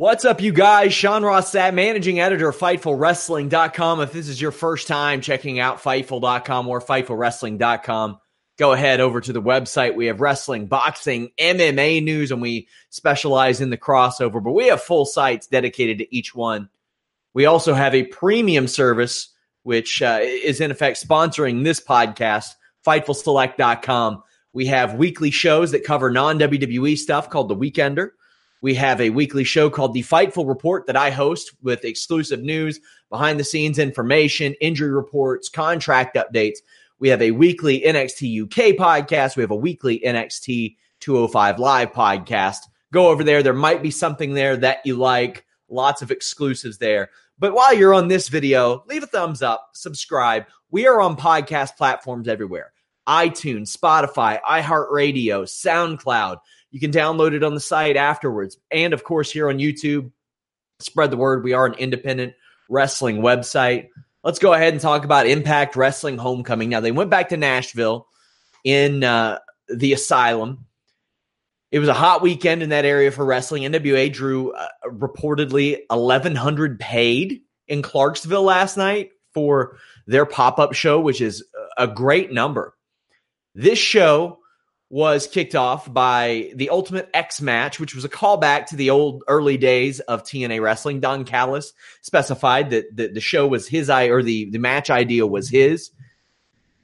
What's up, you guys? Sean Ross Sapp, managing editor of FightfulWrestling.com. If this is your first time checking out Fightful.com or FightfulWrestling.com, go ahead over to the website. We have wrestling, boxing, MMA news, and we specialize in the crossover, but we have full sites dedicated to each one. We also have a premium service, which uh, is in effect sponsoring this podcast, FightfulSelect.com. We have weekly shows that cover non WWE stuff called The Weekender. We have a weekly show called The Fightful Report that I host with exclusive news, behind the scenes information, injury reports, contract updates. We have a weekly NXT UK podcast. We have a weekly NXT 205 live podcast. Go over there. There might be something there that you like. Lots of exclusives there. But while you're on this video, leave a thumbs up, subscribe. We are on podcast platforms everywhere iTunes, Spotify, iHeartRadio, SoundCloud. You can download it on the site afterwards. And of course, here on YouTube, spread the word. We are an independent wrestling website. Let's go ahead and talk about Impact Wrestling Homecoming. Now, they went back to Nashville in uh, the Asylum. It was a hot weekend in that area for wrestling. NWA drew uh, reportedly 1,100 paid in Clarksville last night for their pop up show, which is a great number. This show was kicked off by the Ultimate X match, which was a callback to the old early days of TNA wrestling. Don Callis specified that the, the show was his eye or the, the match idea was his.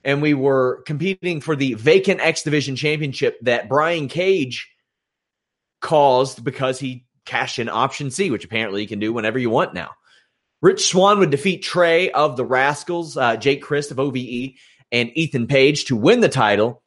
And we were competing for the vacant X Division championship that Brian Cage caused because he cashed in option C, which apparently you can do whenever you want now. Rich Swann would defeat Trey of the Rascals, uh, Jake Crist of OVE, and Ethan Page to win the title.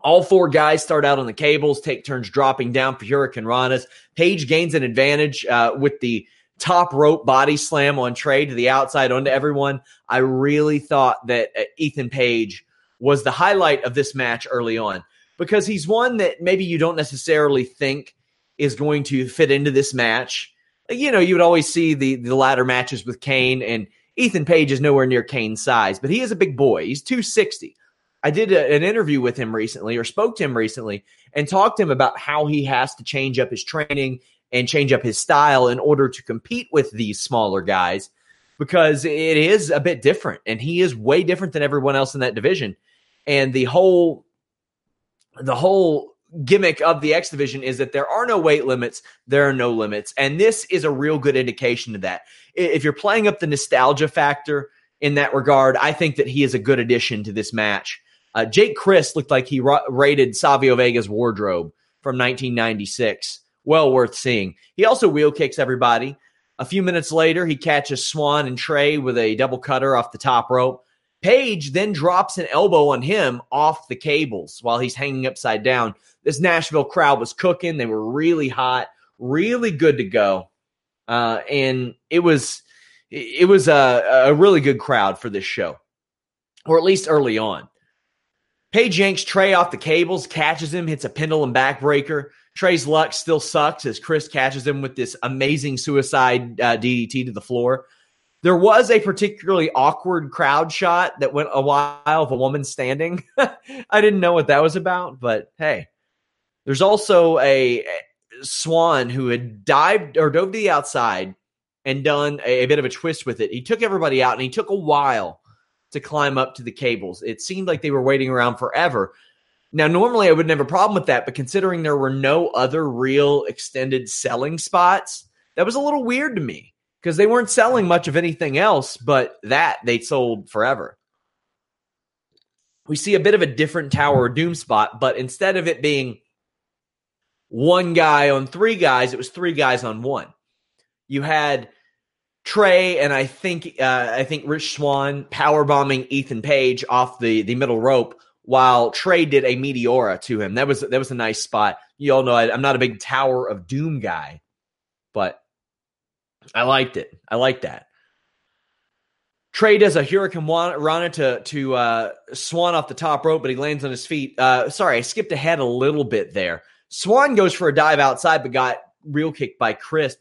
All four guys start out on the cables, take turns dropping down for Hurricanranas. Page gains an advantage uh, with the top rope body slam on Trey to the outside onto everyone. I really thought that uh, Ethan Page was the highlight of this match early on because he's one that maybe you don't necessarily think is going to fit into this match. You know, you would always see the the ladder matches with Kane and Ethan Page is nowhere near Kane's size, but he is a big boy. He's 260. I did a, an interview with him recently or spoke to him recently and talked to him about how he has to change up his training and change up his style in order to compete with these smaller guys because it is a bit different and he is way different than everyone else in that division. And the whole the whole gimmick of the X division is that there are no weight limits, there are no limits. And this is a real good indication of that. If you're playing up the nostalgia factor in that regard, I think that he is a good addition to this match. Uh, Jake Crist looked like he ra- raided Savio Vega's wardrobe from 1996. Well worth seeing. He also wheel kicks everybody. A few minutes later, he catches Swann and Trey with a double cutter off the top rope. Page then drops an elbow on him off the cables while he's hanging upside down. This Nashville crowd was cooking. They were really hot, really good to go. Uh, and it was it was a, a really good crowd for this show, or at least early on. Page yanks Trey off the cables, catches him, hits a pendulum backbreaker. Trey's luck still sucks as Crist catches him with this amazing suicide uh, DDT to the floor. There was a particularly awkward crowd shot that went a while of a woman standing. I didn't know what that was about, but hey, there's also a Swann who had dived or dove to the outside and done a, a bit of a twist with it. He took everybody out and he took a while to climb up to the cables. It seemed like they were waiting around forever. Now, normally I wouldn't have a problem with that, but considering there were no other real extended selling spots, that was a little weird to me because they weren't selling much of anything else, but that they sold forever. We see a bit of a different Tower Doom spot, but instead of it being one guy on three guys, it was three guys on one. You had Trey and I think uh, I think Rich Swann power bombing Ethan Page off the the middle rope while Trey did a meteora to him. That was that was a nice spot. You all know I, I'm not a big Tower of Doom guy, but I liked it. I like that. Trey does a hurricanrana to to uh, Swann off the top rope, but he lands on his feet. Uh, sorry, I skipped ahead a little bit there. Swann goes for a dive outside, but got real kicked by Crist,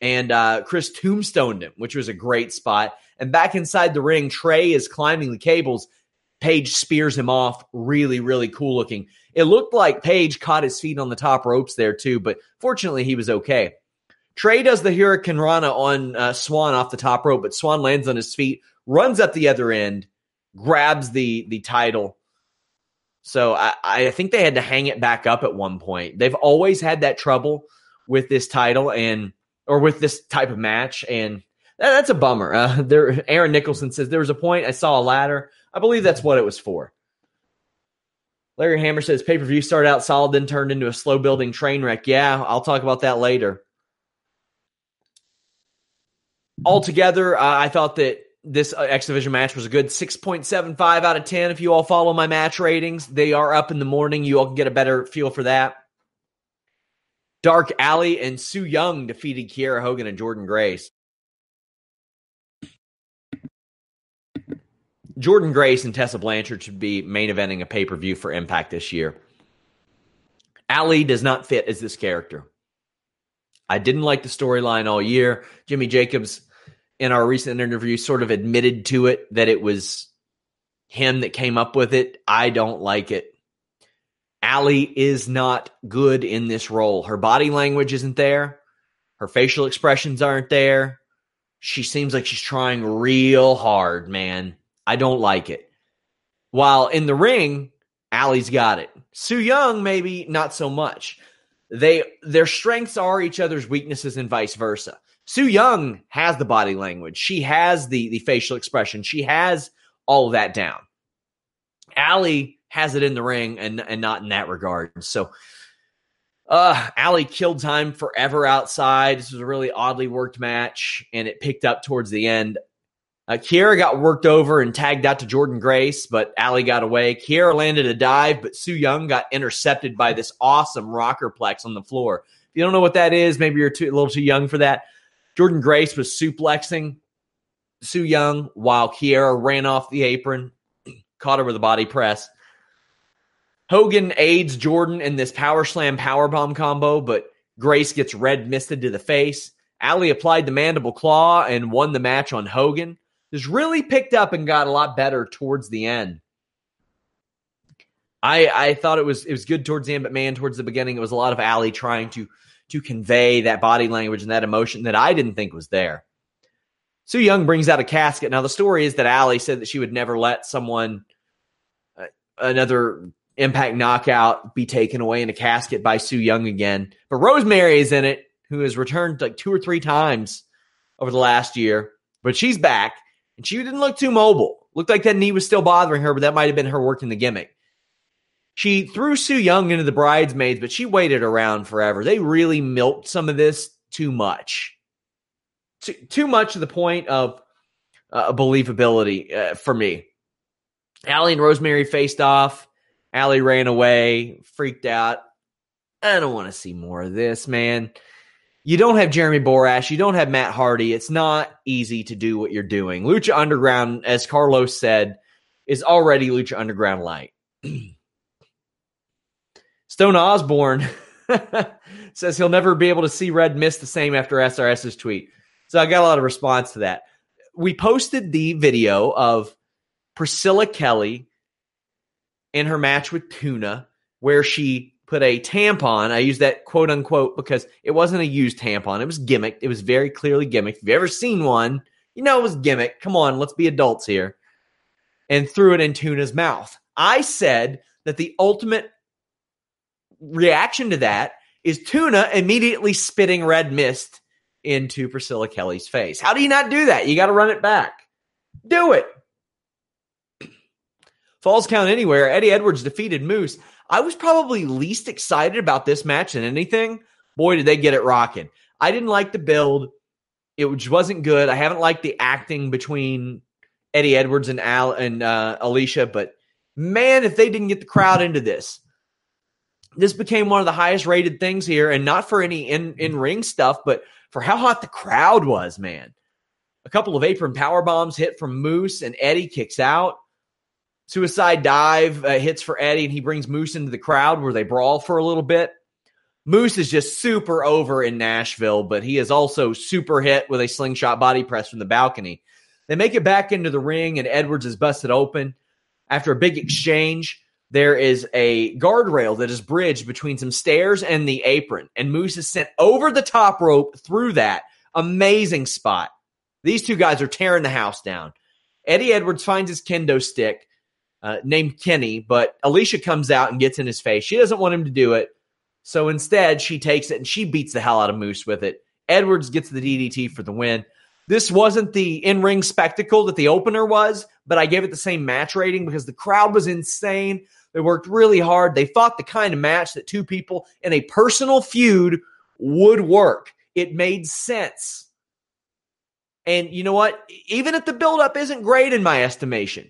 and uh, Crist tombstoned him, which was a great spot. And back inside the ring, Trey is climbing the cables. Page spears him off. Really, really cool looking. It looked like Page caught his feet on the top ropes there too, but fortunately he was okay. Trey does the hurricanrana on uh, Swann off the top rope, but Swann lands on his feet, runs up the other end, grabs the the title. So I, I think they had to hang it back up at one point. They've always had that trouble with this title and or with this type of match, and that, that's a bummer. Uh, there, Aaron Nicholson says there was a point I saw a ladder. I believe that's what it was for. Larry Hammer says pay per view started out solid, then turned into a slow building train wreck. Yeah, I'll talk about that later altogether, uh, I thought that this uh, X Division match was a good 6.75 out of 10. If you all follow my match ratings, they are up in the morning. You all can get a better feel for that. Dark Allie and Su Yung defeated Kiera Hogan and Jordynne Grace. Jordynne Grace and Tessa Blanchard should be main eventing a pay per view for Impact this year. Allie does not fit as this character. I didn't like the storyline all year. Jimmy Jacobs in our recent interview sort of admitted to it that it was him that came up with it. I don't like it. Allie is not good in this role. Her body language isn't there. Her facial expressions aren't there. She seems like she's trying real hard, man. I don't like it. While in the ring, Allie's got it. Su Yung, maybe not so much. They their strengths are each other's weaknesses and vice versa. Su Yung has the body language. She has the the facial expression. She has all of that down. Allie has it in the ring and and not in that regard. So uh Allie killed time forever outside. This was a really oddly worked match and it picked up towards the end. Uh, Kiera got worked over and tagged out to Jordynne Grace, but Allie got away. Kiera landed a dive, but Su Yung got intercepted by this awesome rocker plex on the floor. If you don't know what that is, maybe you're too, a little too young for that. Jordynne Grace was suplexing Su Yung while Kiera ran off the apron, caught her with a body press. Hogan aids Jordynne in this power slam power bomb combo, but Grace gets red misted to the face. Allie applied the mandible claw and won the match on Hogan. This really picked up and got a lot better towards the end. I I thought it was it was good towards the end, but man, towards the beginning, it was a lot of Allie trying to to convey that body language and that emotion that I didn't think was there. Su Yung brings out a casket. Now, the story is that Allie said that she would never let someone, uh, another impact knockout, be taken away in a casket by Su Yung again. But Rosemary is in it, who has returned like two or three times over the last year. But she's back, and she didn't look too mobile. Looked like that knee was still bothering her, but that might have been her working the gimmick. She threw Su Yung into the bridesmaids, but she waited around forever. They really milked some of this too much. Too, too much to the point of uh, believability uh, for me. Allie and Rosemary faced off. Allie ran away, freaked out. I don't want to see more of this, man. You don't have Jeremy Borash. You don't have Matt Hardy. It's not easy to do what you're doing. Lucha Underground, as Carlos said, is already Lucha Underground light. Stone Osborne says he'll never be able to see Red Mist the same after SRS's tweet. So I got a lot of response to that. We posted the video of Priscilla Kelly in her match with Tuna, where she put a tampon. I use that quote unquote because it wasn't a used tampon. It was gimmicked. It was very clearly gimmicked. If you ever seen one, you know it was gimmick. Come on, let's be adults here. And threw it in Tuna's mouth. I said that the ultimate reaction to that is Tuna immediately spitting red mist into Priscilla Kelly's face. How do you not do that? You got to run it back. Do it. Falls count anywhere. Eddie Edwards defeated Moose. I was probably least excited about this match than anything. Boy, did they get it rocking. I didn't like the build. It wasn't good. I haven't liked the acting between Eddie Edwards and Al and uh, Alisha, but man, if they didn't get the crowd into this, this became one of the highest rated things here, and not for any in in ring stuff, but for how hot the crowd was, man. A couple of apron power bombs hit from Moose, and Eddie kicks out. Suicide dive uh, hits for Eddie, and he brings Moose into the crowd where they brawl for a little bit. Moose is just super over in Nashville, but he is also super hit with a slingshot body press from the balcony. They make it back into the ring, and Edwards is busted open. After a big exchange, there is a guardrail that is bridged between some stairs and the apron, and Moose is sent over the top rope through that. Amazing spot. These two guys are tearing the house down. Eddie Edwards finds his kendo stick uh, named Kenny, but Alisha comes out and gets in his face. She doesn't want him to do it. So instead, she takes it and she beats the hell out of Moose with it. Edwards gets the DDT for the win. This wasn't the in ring spectacle that the opener was, but I gave it the same match rating because the crowd was insane. They worked really hard. They fought the kind of match that two people in a personal feud would work. It made sense. And you know what? Even if the buildup isn't great in my estimation,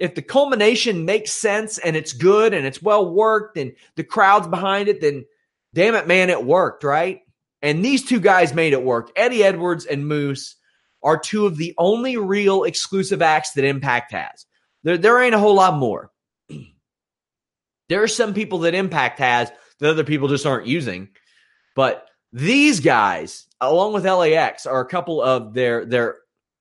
if the culmination makes sense and it's good and it's well worked and the crowd's behind it, then damn it, man, it worked, right? And these two guys made it work. Eddie Edwards and Moose are two of the only real exclusive acts that Impact has. There, there ain't a whole lot more. There are some people that Impact has that other people just aren't using. But these guys, along with LAX, are a couple of their their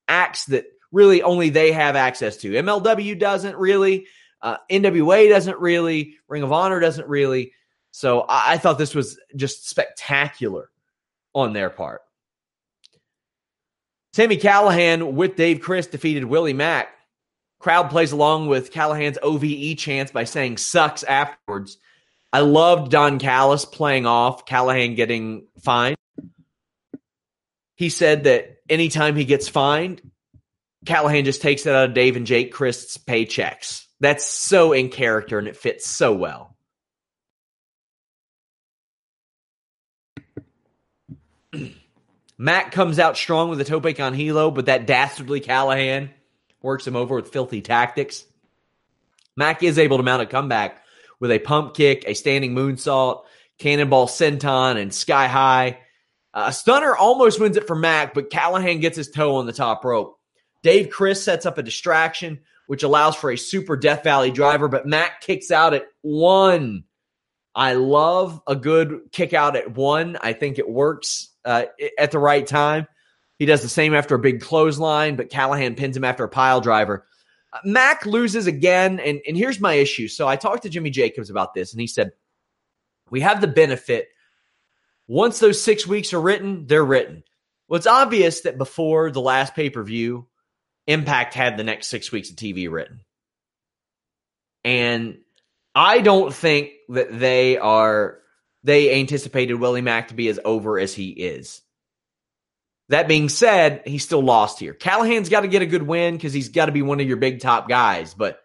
acts that really only they have access to. MLW doesn't really, uh, NWA doesn't really, Ring of Honor doesn't really. So I, I thought this was just spectacular on their part. Sami Callihan with Dave Crist defeated Willie Mack. Crowd plays along with Callihan's OVE chants by saying sucks afterwards. I loved Don Callis playing off Callihan getting fined. He said that anytime he gets fined, Callihan just takes it out of Dave and Jake Crist's paychecks. That's so in character and it fits so well. Mack comes out strong with a toe pick on Hilo, but that dastardly Callihan works him over with filthy tactics. Mack is able to mount a comeback with a pump kick, a standing moonsault, cannonball senton, and sky high. Uh, Stunner almost wins it for Mack, but Callihan gets his toe on the top rope. Dave Crist sets up a distraction, which allows for a super Death Valley driver, but Mack kicks out at one. I love a good kick out at one. I think it works uh, at the right time. He does the same after a big clothesline, but Callihan pins him after a pile driver. Mack loses again, and, and here's my issue. So I talked to Jimmy Jacobs about this, and he said, We have the benefit. Once those six weeks are written, they're written. Well, it's obvious that before the last pay per view, Impact had the next six weeks of TV written. And I don't think that they are, they anticipated Willie Mack to be as over as he is. That being said, he still lost here. Callihan's got to get a good win because he's got to be one of your big top guys. But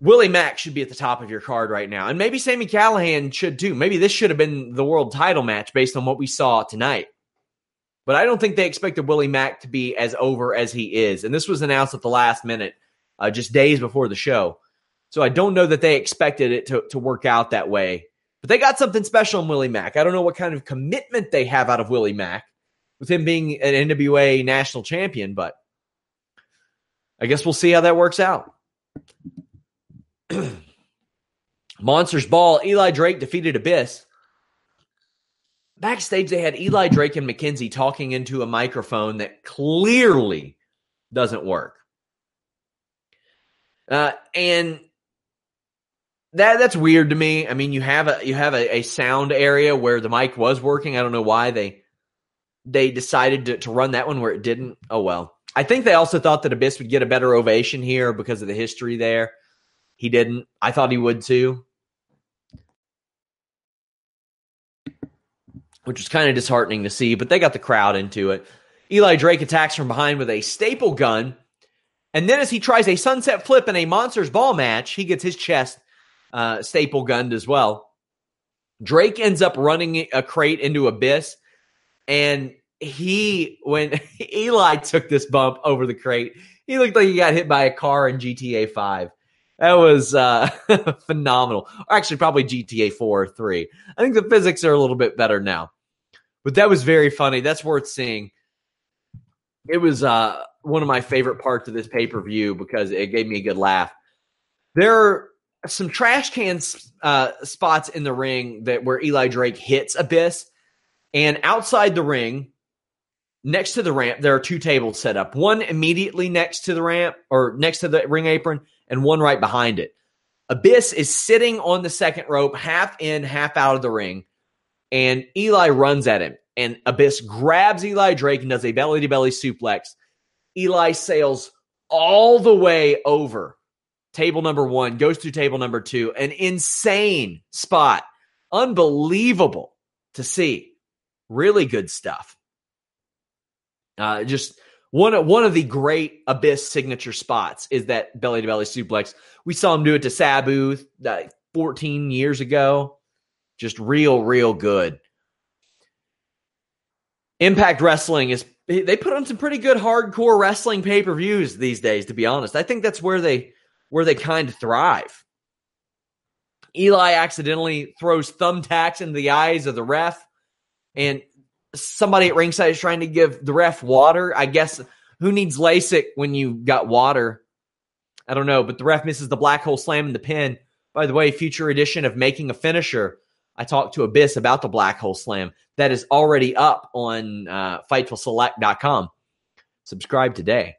Willie Mack should be at the top of your card right now. And maybe Sami Callihan should too. Maybe this should have been the world title match based on what we saw tonight. But I don't think they expected Willie Mack to be as over as he is. And this was announced at the last minute, uh, just days before the show. So I don't know that they expected it to, to work out that way. But they got something special in Willie Mack. I don't know what kind of commitment they have out of Willie Mack with him being an NWA national champion, but I guess we'll see how that works out. Monsters Ball, Eli Drake defeated Abyss. Backstage, they had Eli Drake and McKenzie talking into a microphone that clearly doesn't work. Uh, and that that's weird to me. I mean, you have a you have a, a, sound area where the mic was working. I don't know why they they decided to, to run that one where it didn't. Oh well. I think they also thought that Abyss would get a better ovation here because of the history there. He didn't. I thought he would too. Which was kind of disheartening to see, but they got the crowd into it. Eli Drake attacks from behind with a staple gun. And then as he tries a sunset flip in a Monsters Ball match, he gets his chest uh, staple gunned as well. Drake ends up running a crate into Abyss. And he when Eli took this bump over the crate, he looked like he got hit by a car in GTA 5. That was uh, phenomenal. Or actually, probably GTA 4 or 3. I think the physics are a little bit better now. But that was very funny. That's worth seeing. It was uh, one of my favorite parts of this pay per view because it gave me a good laugh. There some trash can uh, spots in the ring that where Eli Drake hits Abyss. And outside the ring, next to the ramp, there are two tables set up. One immediately next to the ramp or next to the ring apron, and one right behind it. Abyss is sitting on the second rope, half in, half out of the ring, and Eli runs at him. And Abyss grabs Eli Drake and does a belly to belly suplex. Eli sails all the way over table number one, goes through table number two. An insane spot. Unbelievable to see. Really good stuff. Uh, just one of, one of the great Abyss signature spots is that belly to belly suplex. We saw him do it to Sabu uh, 14 years ago. Just real, real good. Impact Wrestling is they put on some pretty good hardcore wrestling pay per views these days. To be honest, I think that's where they where they kind of thrive. Eli accidentally throws thumbtacks into the eyes of the ref, and somebody at ringside is trying to give the ref water. I guess who needs LASIK when you got water? I don't know, but the ref misses the black hole slam in the pin. By the way, future edition of Making a Finisher. I talked to Abyss about the black hole slam. That is already up on uh, FightfulSelect.com. Subscribe today.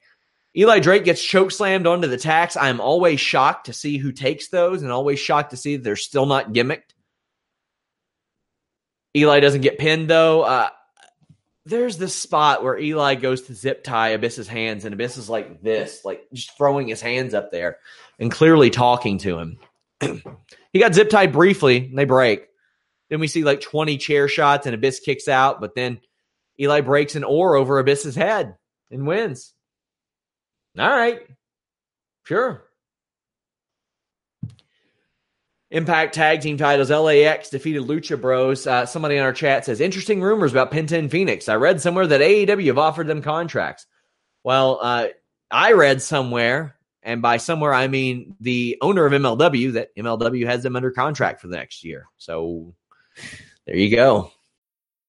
Eli Drake gets choke slammed onto the tacks. I'm always shocked to see who takes those and always shocked to see that they're still not gimmicked. Eli doesn't get pinned though. Uh, there's this spot where Eli goes to zip tie Abyss's hands, and Abyss is like this, like just throwing his hands up there and clearly talking to him. he got zip tied briefly, and they break. Then we see like 20 chair shots, and Abyss kicks out, but then Eli breaks an oar over Abyss's head and wins. All right. Sure. Impact Tag Team titles. LAX defeated Lucha Bros. Uh, somebody in our chat says interesting rumors about Penta and Fenix. I read somewhere that AEW have offered them contracts. Well, uh, I read somewhere, and by somewhere I mean the owner of MLW, that MLW has them under contract for the next year. So there you go.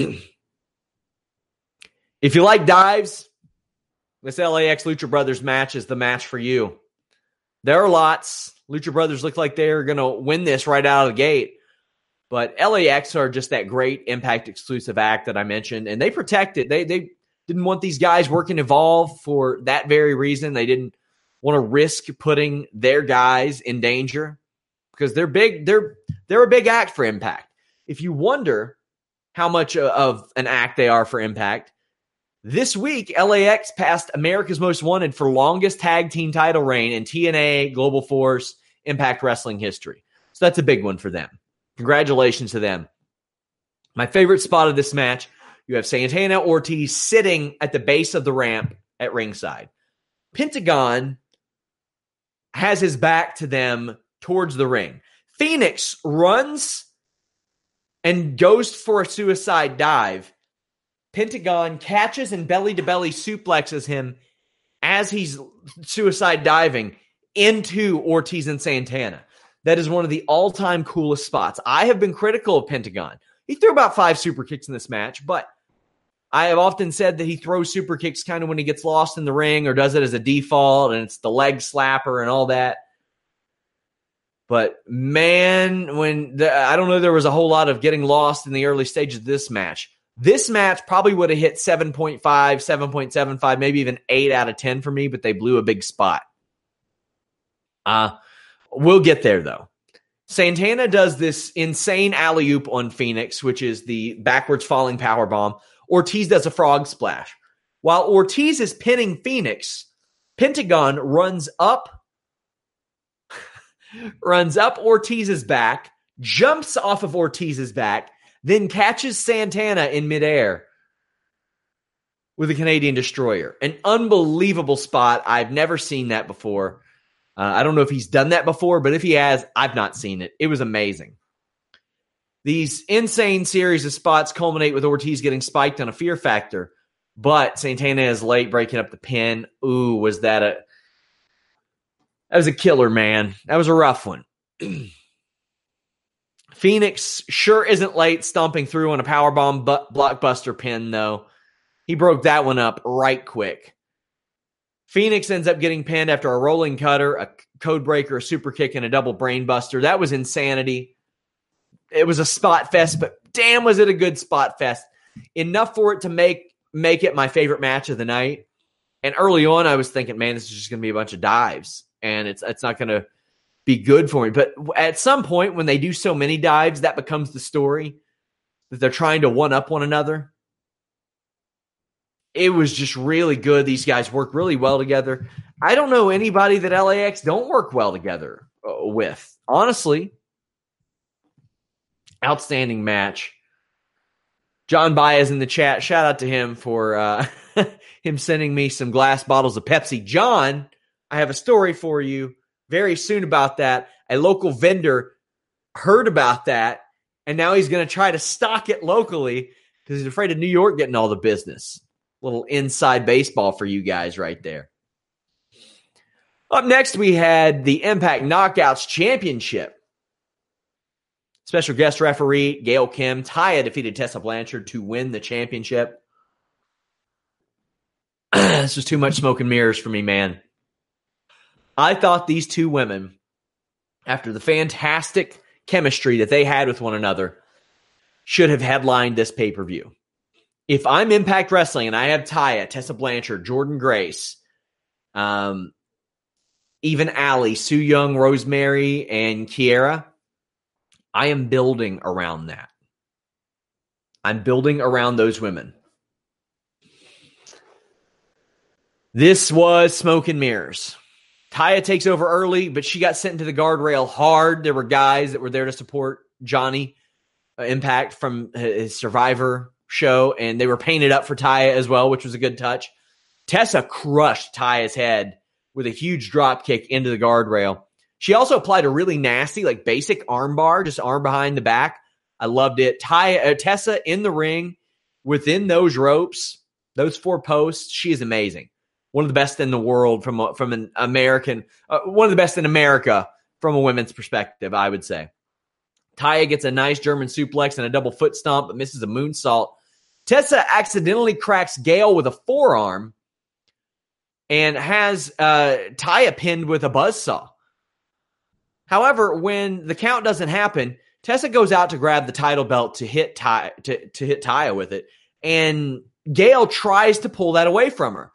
if you like dives, this LAX Lucha Brothers match is the match for you. There are lots. Lucha Brothers look like they're going to win this right out of the gate. But LAX are just that great impact exclusive act that I mentioned, and they protect it. They they didn't want these guys working Evolve for that very reason. They didn't want to risk putting their guys in danger because they're big. They're they're a big act for Impact. If you wonder how much uh, of an act they are for Impact. This week, LAX passed America's Most Wanted for longest tag team title reign in TNA, Global Force, Impact Wrestling history. So that's a big one for them. Congratulations to them. My favorite spot of this match you have Santana Ortiz sitting at the base of the ramp at ringside. Pentagon has his back to them towards the ring. Fenix runs and goes for a suicide dive. Pentagon catches and belly to belly suplexes him as he's suicide diving into Ortiz and Santana. That is one of the all time coolest spots. I have been critical of Pentagon. He threw about five super kicks in this match, but I have often said that he throws super kicks kind of when he gets lost in the ring or does it as a default and it's the leg slapper and all that. But man, when the, I don't know, there was a whole lot of getting lost in the early stages of this match. This match probably would have hit 7.5, 7.75, maybe even 8 out of 10 for me, but they blew a big spot. Uh, we'll get there though. Santana does this insane alley oop on Fenix, which is the backwards falling power bomb. Ortiz does a frog splash. While Ortiz is pinning Fenix, Pentagon runs up, runs up Ortiz's back, jumps off of Ortiz's back, then catches Santana in midair with a Canadian destroyer. An unbelievable spot. I've never seen that before. Uh, I don't know if he's done that before, but if he has, I've not seen it. It was amazing. These insane series of spots culminate with Ortiz getting spiked on a fear factor, but Santana is late breaking up the pin. Ooh, was that a that was a killer, man. That was a rough one. Fenix sure isn't late stomping through on a powerbomb blockbuster pin, though. He broke that one up right quick. Fenix ends up getting pinned after a rolling cutter, a code breaker, a super kick, and a double brainbuster. That was insanity. It was a spot fest, but damn, was it a good spot fest. Enough for it to make make it my favorite match of the night. And early on, I was thinking, man, this is just going to be a bunch of dives, and it's it's not going to be good for me. But at some point, when they do so many dives, that becomes the story that they're trying to one up one another it was just really good. These guys work really well together. I don't know anybody that LAX don't work well together uh, with. Honestly, outstanding match. John Baez in the chat. Shout out to him for uh, him sending me some glass bottles of Pepsi. John, I have a story for you very soon about that. A local vendor heard about that, and now he's going to try to stock it locally because he's afraid of New York getting all the business little inside baseball for you guys right there. Up next, we had the Impact Knockouts Championship. Special guest referee Gail Kim. Taya defeated Tessa Blanchard to win the championship. this was too much smoke and mirrors for me, man. I thought these two women, after the fantastic chemistry that they had with one another, should have headlined this pay per view if I'm Impact Wrestling and I have Taya, Tessa Blanchard, Jordynne Grace, um, even Allie, Su Yung, Rosemary, and Kiera, I am building around that. I'm building around those women. This was smoke and mirrors. Taya takes over early, but she got sent into the guardrail hard. There were guys that were there to support Johnny uh, Impact from his Survivor show, and they were painted up for Taya as well, which was a good touch. Tessa crushed Taya's head with a huge drop kick into the guardrail. She also applied a really nasty, like basic armbar, just arm behind the back. I loved it. Taya, uh, Tessa in the ring within those ropes, those four posts. She is amazing. One of the best in the world from a, from an American, uh, one of the best in America from a women's perspective, I would say. Taya gets a nice German suplex and a double foot stomp, but misses a moonsault Tessa accidentally cracks Gail with a forearm and has uh, Taya pinned with a buzzsaw. However, when the count doesn't happen, Tessa goes out to grab the title belt to hit Ty, to, to hit Taya with it, and Gail tries to pull that away from her.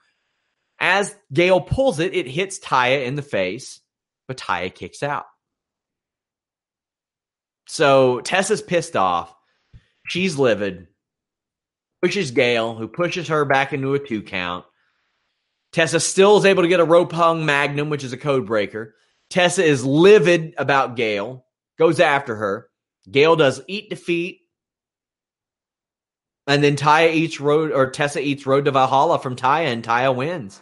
As Gail pulls it, it hits Taya in the face, but Taya kicks out. So Tessa's pissed off. She's livid pushes Gail, who pushes her back into a two count. Tessa still is able to get a rope hung magnum, which is a code breaker. Tessa is livid about Gail, goes after her. Gail does eat defeat. And then Taya eats road or Tessa eats Road to Valhalla from Taya, and Taya wins.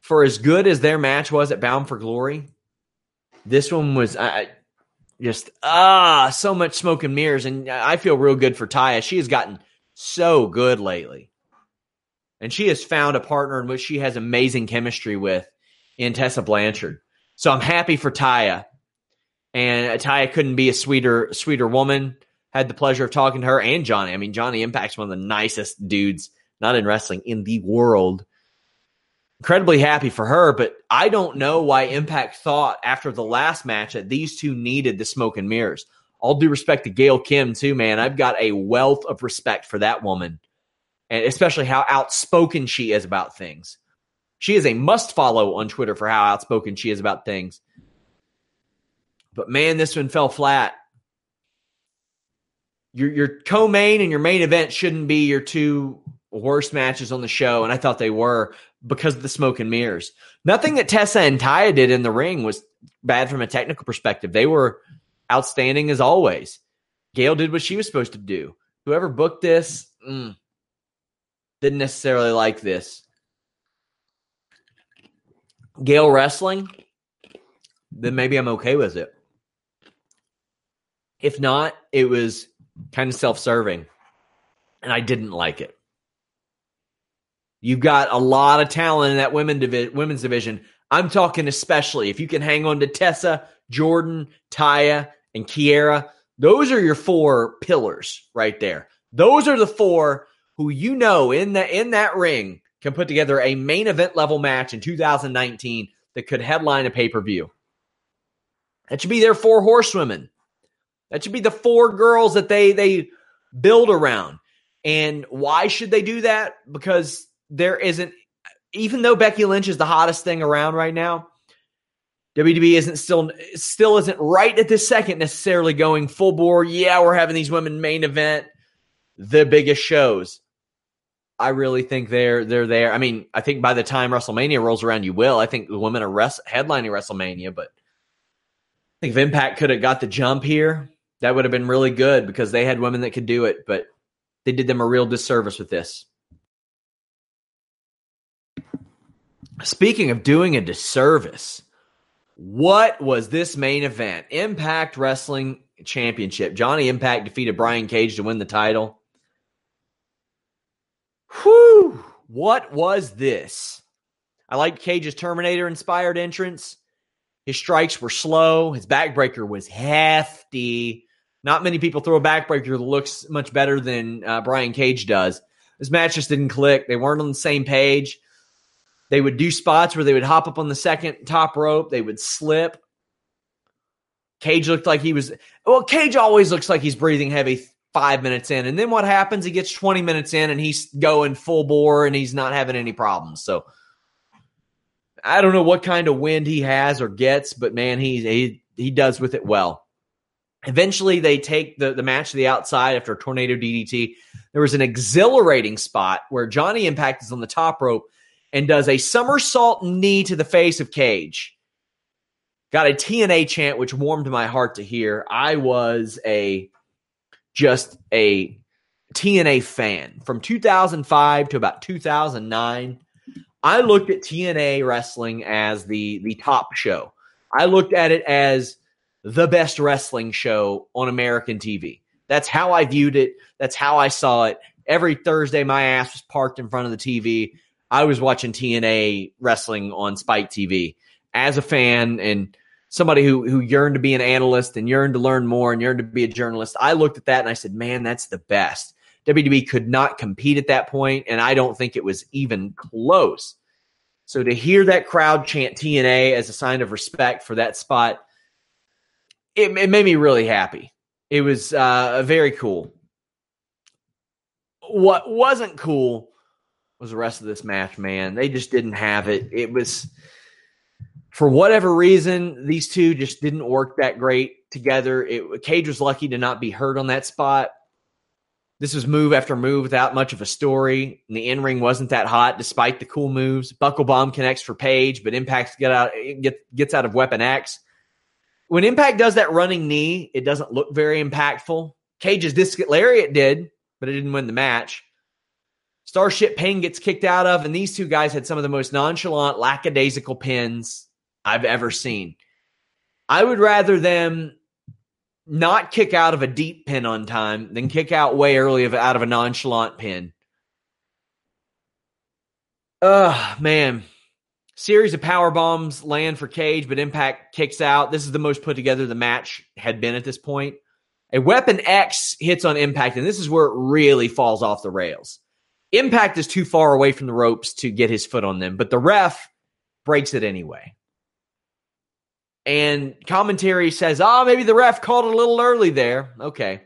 For as good as their match was at Bound for Glory, this one was I, just ah, so much smoke and mirrors. And I feel real good for Taya. She has gotten so good lately. And she has found a partner in which she has amazing chemistry with in Tessa Blanchard. So I'm happy for Taya. And Taya couldn't be a sweeter, sweeter woman. Had the pleasure of talking to her and Johnny. I mean, Johnny Impact's one of the nicest dudes, not in wrestling, in the world. Incredibly happy for her, but I don't know why Impact thought after the last match that these two needed the smoke and mirrors. All due respect to Gail Kim, too, man. I've got a wealth of respect for that woman, and especially how outspoken she is about things. She is a must follow on Twitter for how outspoken she is about things. But man, this one fell flat. Your your co-main and your main event shouldn't be your two worst matches on the show, and I thought they were because of the smoke and mirrors. Nothing that Tessa and Taya did in the ring was bad from a technical perspective. They were outstanding as always. Gail did what she was supposed to do. Whoever booked this mm, didn't necessarily like this. Gail wrestling, then maybe I'm okay with it. If not, it was kind of self serving, and I didn't like it. You've got a lot of talent in that women divi- women's division. I'm talking especially if you can hang on to Tessa, Jordynne, Taya, and Kiera. Those are your four pillars right there. Those are the four who you know in that in that ring can put together a main event level match in 2019 that could headline a pay per view. That should be their four horsewomen. That should be the four girls that they they build around. And why should they do that? Because there isn't even though Becky Lynch is the hottest thing around right now, WWE isn't still still isn't right at this second necessarily going full bore. Yeah, we're having these women main event the biggest shows. I really think they're they're there. I mean, I think by the time WrestleMania rolls around, you will. I think the women are rest, headlining WrestleMania, but I think if Impact could have got the jump here, that would have been really good because they had women that could do it, but they did them a real disservice with this. Speaking of doing a disservice, what was this main event? Impact Wrestling Championship. Johnny Impact defeated Brian Cage to win the title. Whew. What was this? I liked Cage's Terminator inspired entrance. His strikes were slow. His backbreaker was hefty. Not many people throw a backbreaker that looks much better than uh, Brian Cage does. This match just didn't click. They weren't on the same page. They would do spots where they would hop up on the second top rope. They would slip. Cage looked like he was. Well, Cage always looks like he's breathing heavy five minutes in. And then what happens? He gets 20 minutes in and he's going full bore and he's not having any problems. So I don't know what kind of wind he has or gets, but man, he he, he does with it well. Eventually, they take the, the match to the outside after a tornado DDT. There was an exhilarating spot where Johnny Impact is on the top rope and does a somersault knee to the face of Cage. Got a TNA chant, which warmed my heart to hear. I was a just a TNA fan from 2005 to about 2009. I looked at TNA wrestling as the the top show. I looked at it as the best wrestling show on American TV. That's how I viewed it. That's how I saw it. Every Thursday, my ass was parked in front of the TV. I was watching TNA wrestling on Spike TV as a fan and somebody who who yearned to be an analyst and yearned to learn more and yearned to be a journalist. I looked at that and I said, "Man, that's the best." WWE could not compete at that point, and I don't think it was even close. So to hear that crowd chant TNA as a sign of respect for that spot, it, it made me really happy. It was uh, very cool. What wasn't cool was the rest of this match, man. They just didn't have it. It was for whatever reason, these two just didn't work that great together. It, Cage was lucky to not be hurt on that spot. This was move after move without much of a story. And the in ring wasn't that hot despite the cool moves. Buckle bomb connects for Page, but Impact get out get, gets out of Weapon X. When Impact does that running knee, it doesn't look very impactful. Cage's disc lariat did, but it didn't win the match. Starship Pain gets kicked out of, and these two guys had some of the most nonchalant, lackadaisical pins I've ever seen. I would rather them not kick out of a deep pin on time, than kick out way early of out of a nonchalant pin. Ugh, man. Series of power bombs land for Cage, but Impact kicks out. This is the most put together the match had been at this point. A Weapon X hits on Impact, and this is where it really falls off the rails. Impact is too far away from the ropes to get his foot on them, but the ref breaks it anyway. And commentary says, oh, maybe the ref called it a little early there. Okay.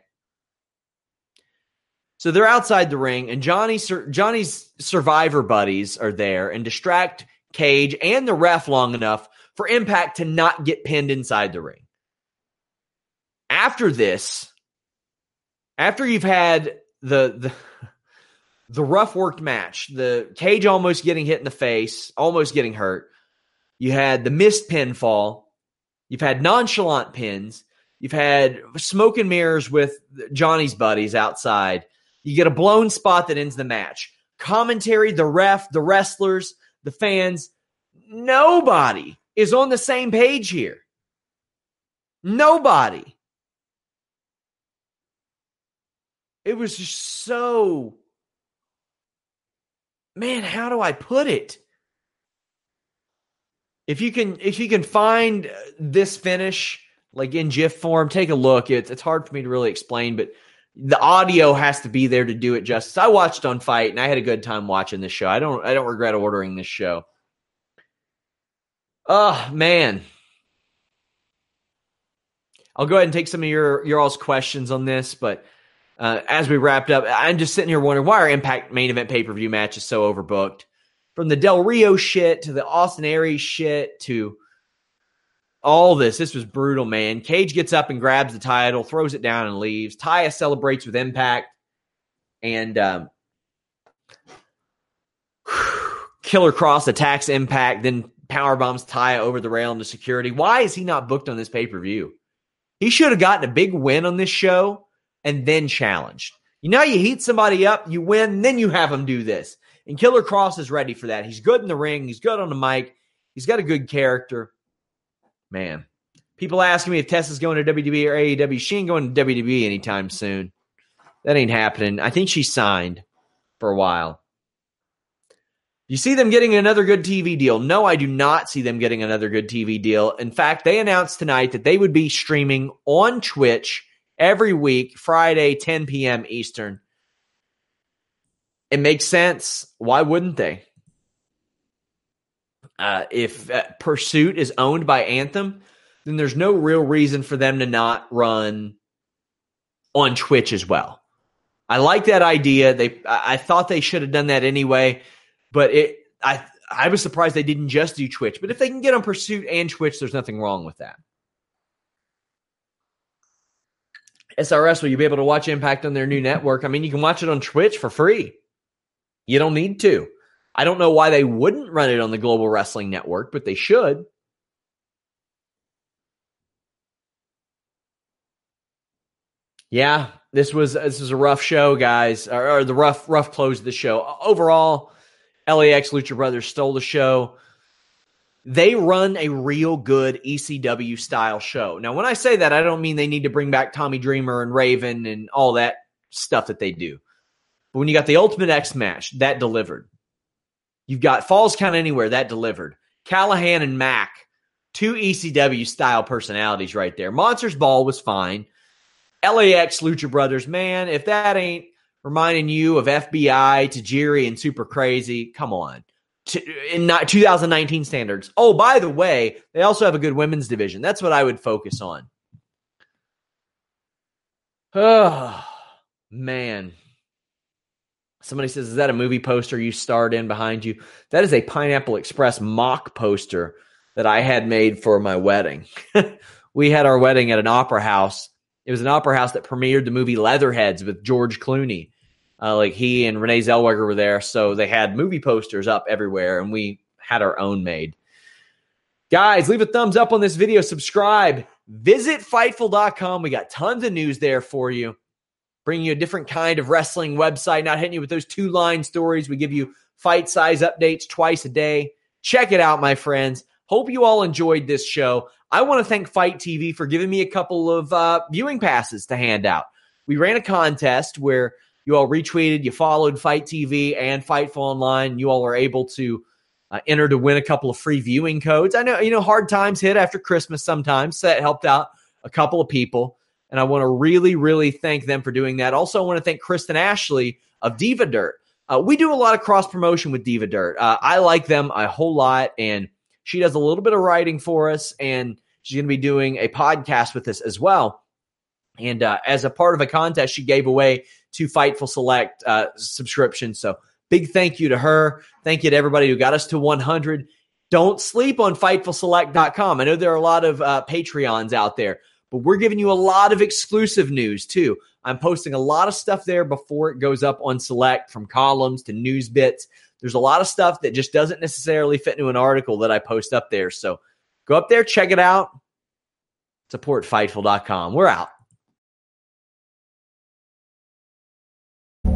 So they're outside the ring, and Johnny, Johnny's survivor buddies are there and distract Cage and the ref long enough for Impact to not get pinned inside the ring. After this, after you've had the the the rough worked match, the Cage almost getting hit in the face, almost getting hurt. You had the missed pinfall. You've had nonchalant pins. You've had smoke and mirrors with Johnny's buddies outside. You get a blown spot that ends the match. Commentary, the ref, the wrestlers, the fans, nobody is on the same page here. Nobody. It was just so. Man, how do I put it? If you can, if you can find uh, this finish like in GIF form, take a look. It's it's hard for me to really explain, but the audio has to be there to do it justice. I watched on FITE and I had a good time watching this show. I don't I don't regret ordering this show. Oh man. I'll go ahead and take some of your your all's questions on this, but uh, as we wrapped up, I'm just sitting here wondering why our Impact main event pay per view match is so overbooked. From the Del Rio shit to the Austin Aries shit to all this. This was brutal, man. Cage gets up and grabs the title, throws it down, and leaves. Taya celebrates with impact. And um, Killer Kross attacks Impact, then power bombs Taya over the rail into security. Why is he not booked on this pay per view? He should have gotten a big win on this show and then challenged. You know, you heat somebody up, you win, then you have them do this. And Killer Kross is ready for that. He's good in the ring, he's good on the mic, he's got a good character man. People asking me if Tessa's going to WWE or AEW. She ain't going to WWE anytime soon. That ain't happening. I think she signed for a while. You see them getting another good TV deal? No, I do not see them getting another good TV deal. In fact, they announced tonight that they would be streaming on Twitch every week, Friday, 10 p.m. Eastern. It makes sense. Why wouldn't they? Uh, if uh, Pursuit is owned by Anthem, then there's no real reason for them to not run on Twitch as well. I like that idea. They, I thought they should have done that anyway, but it, I, I was surprised they didn't just do Twitch. But if they can get on Pursuit and Twitch, there's nothing wrong with that. SRS, will you be able to watch Impact on their new network? I mean, you can watch it on Twitch for free. You don't need to. I don't know why they wouldn't run it on the Global Wrestling Network, but they should. Yeah, this was this was a rough show, guys, or, or the rough rough close of the show. Overall, LAX Lucha Brothers stole the show. They run a real good ECW style show. Now, when I say that, I don't mean they need to bring back Tommy Dreamer and Raven and all that stuff that they do. But when you got the Ultimate X match, that delivered. You've got Falls Count Anywhere that delivered. Callihan and Mack, two ECW style personalities right there. Monsters Ball was fine. LAX Lucha Brothers, man, if that ain't reminding you of FBI, Tajiri, and Super Crazy, come on. In not 2019 standards. Oh, by the way, they also have a good women's division. That's what I would focus on. Oh, man. Somebody says, Is that a movie poster you starred in behind you? That is a Pineapple Express mock poster that I had made for my wedding. we had our wedding at an opera house. It was an opera house that premiered the movie Leatherheads with George Clooney. Uh, like he and Renee Zellweger were there. So they had movie posters up everywhere, and we had our own made. Guys, leave a thumbs up on this video, subscribe, visit Fightful.com. We got tons of news there for you bringing you a different kind of wrestling website, not hitting you with those two line stories. We give you fight size updates twice a day. Check it out, my friends. Hope you all enjoyed this show. I want to thank FITE TV for giving me a couple of uh, viewing passes to hand out. We ran a contest where you all retweeted, you followed FITE TV and Fightful Online. You all were able to uh, enter to win a couple of free viewing codes. I know, you know, hard times hit after Christmas sometimes. So that helped out a couple of people. And I want to really, really thank them for doing that. Also, I want to thank Kristen Ashley of Diva Dirt. Uh, we do a lot of cross promotion with Diva Dirt. Uh, I like them a whole lot. And she does a little bit of writing for us. And she's going to be doing a podcast with us as well. And uh, as a part of a contest, she gave away two Fightful Select uh, subscriptions. So big thank you to her. Thank you to everybody who got us to 100. Don't sleep on FightfulSelect.com. I know there are a lot of uh, Patreons out there, but we're giving you a lot of exclusive news too. I'm posting a lot of stuff there before it goes up on Select, from columns to news bits. There's a lot of stuff that just doesn't necessarily fit into an article that I post up there. So go up there, check it out. Support Fightful.com. We're out.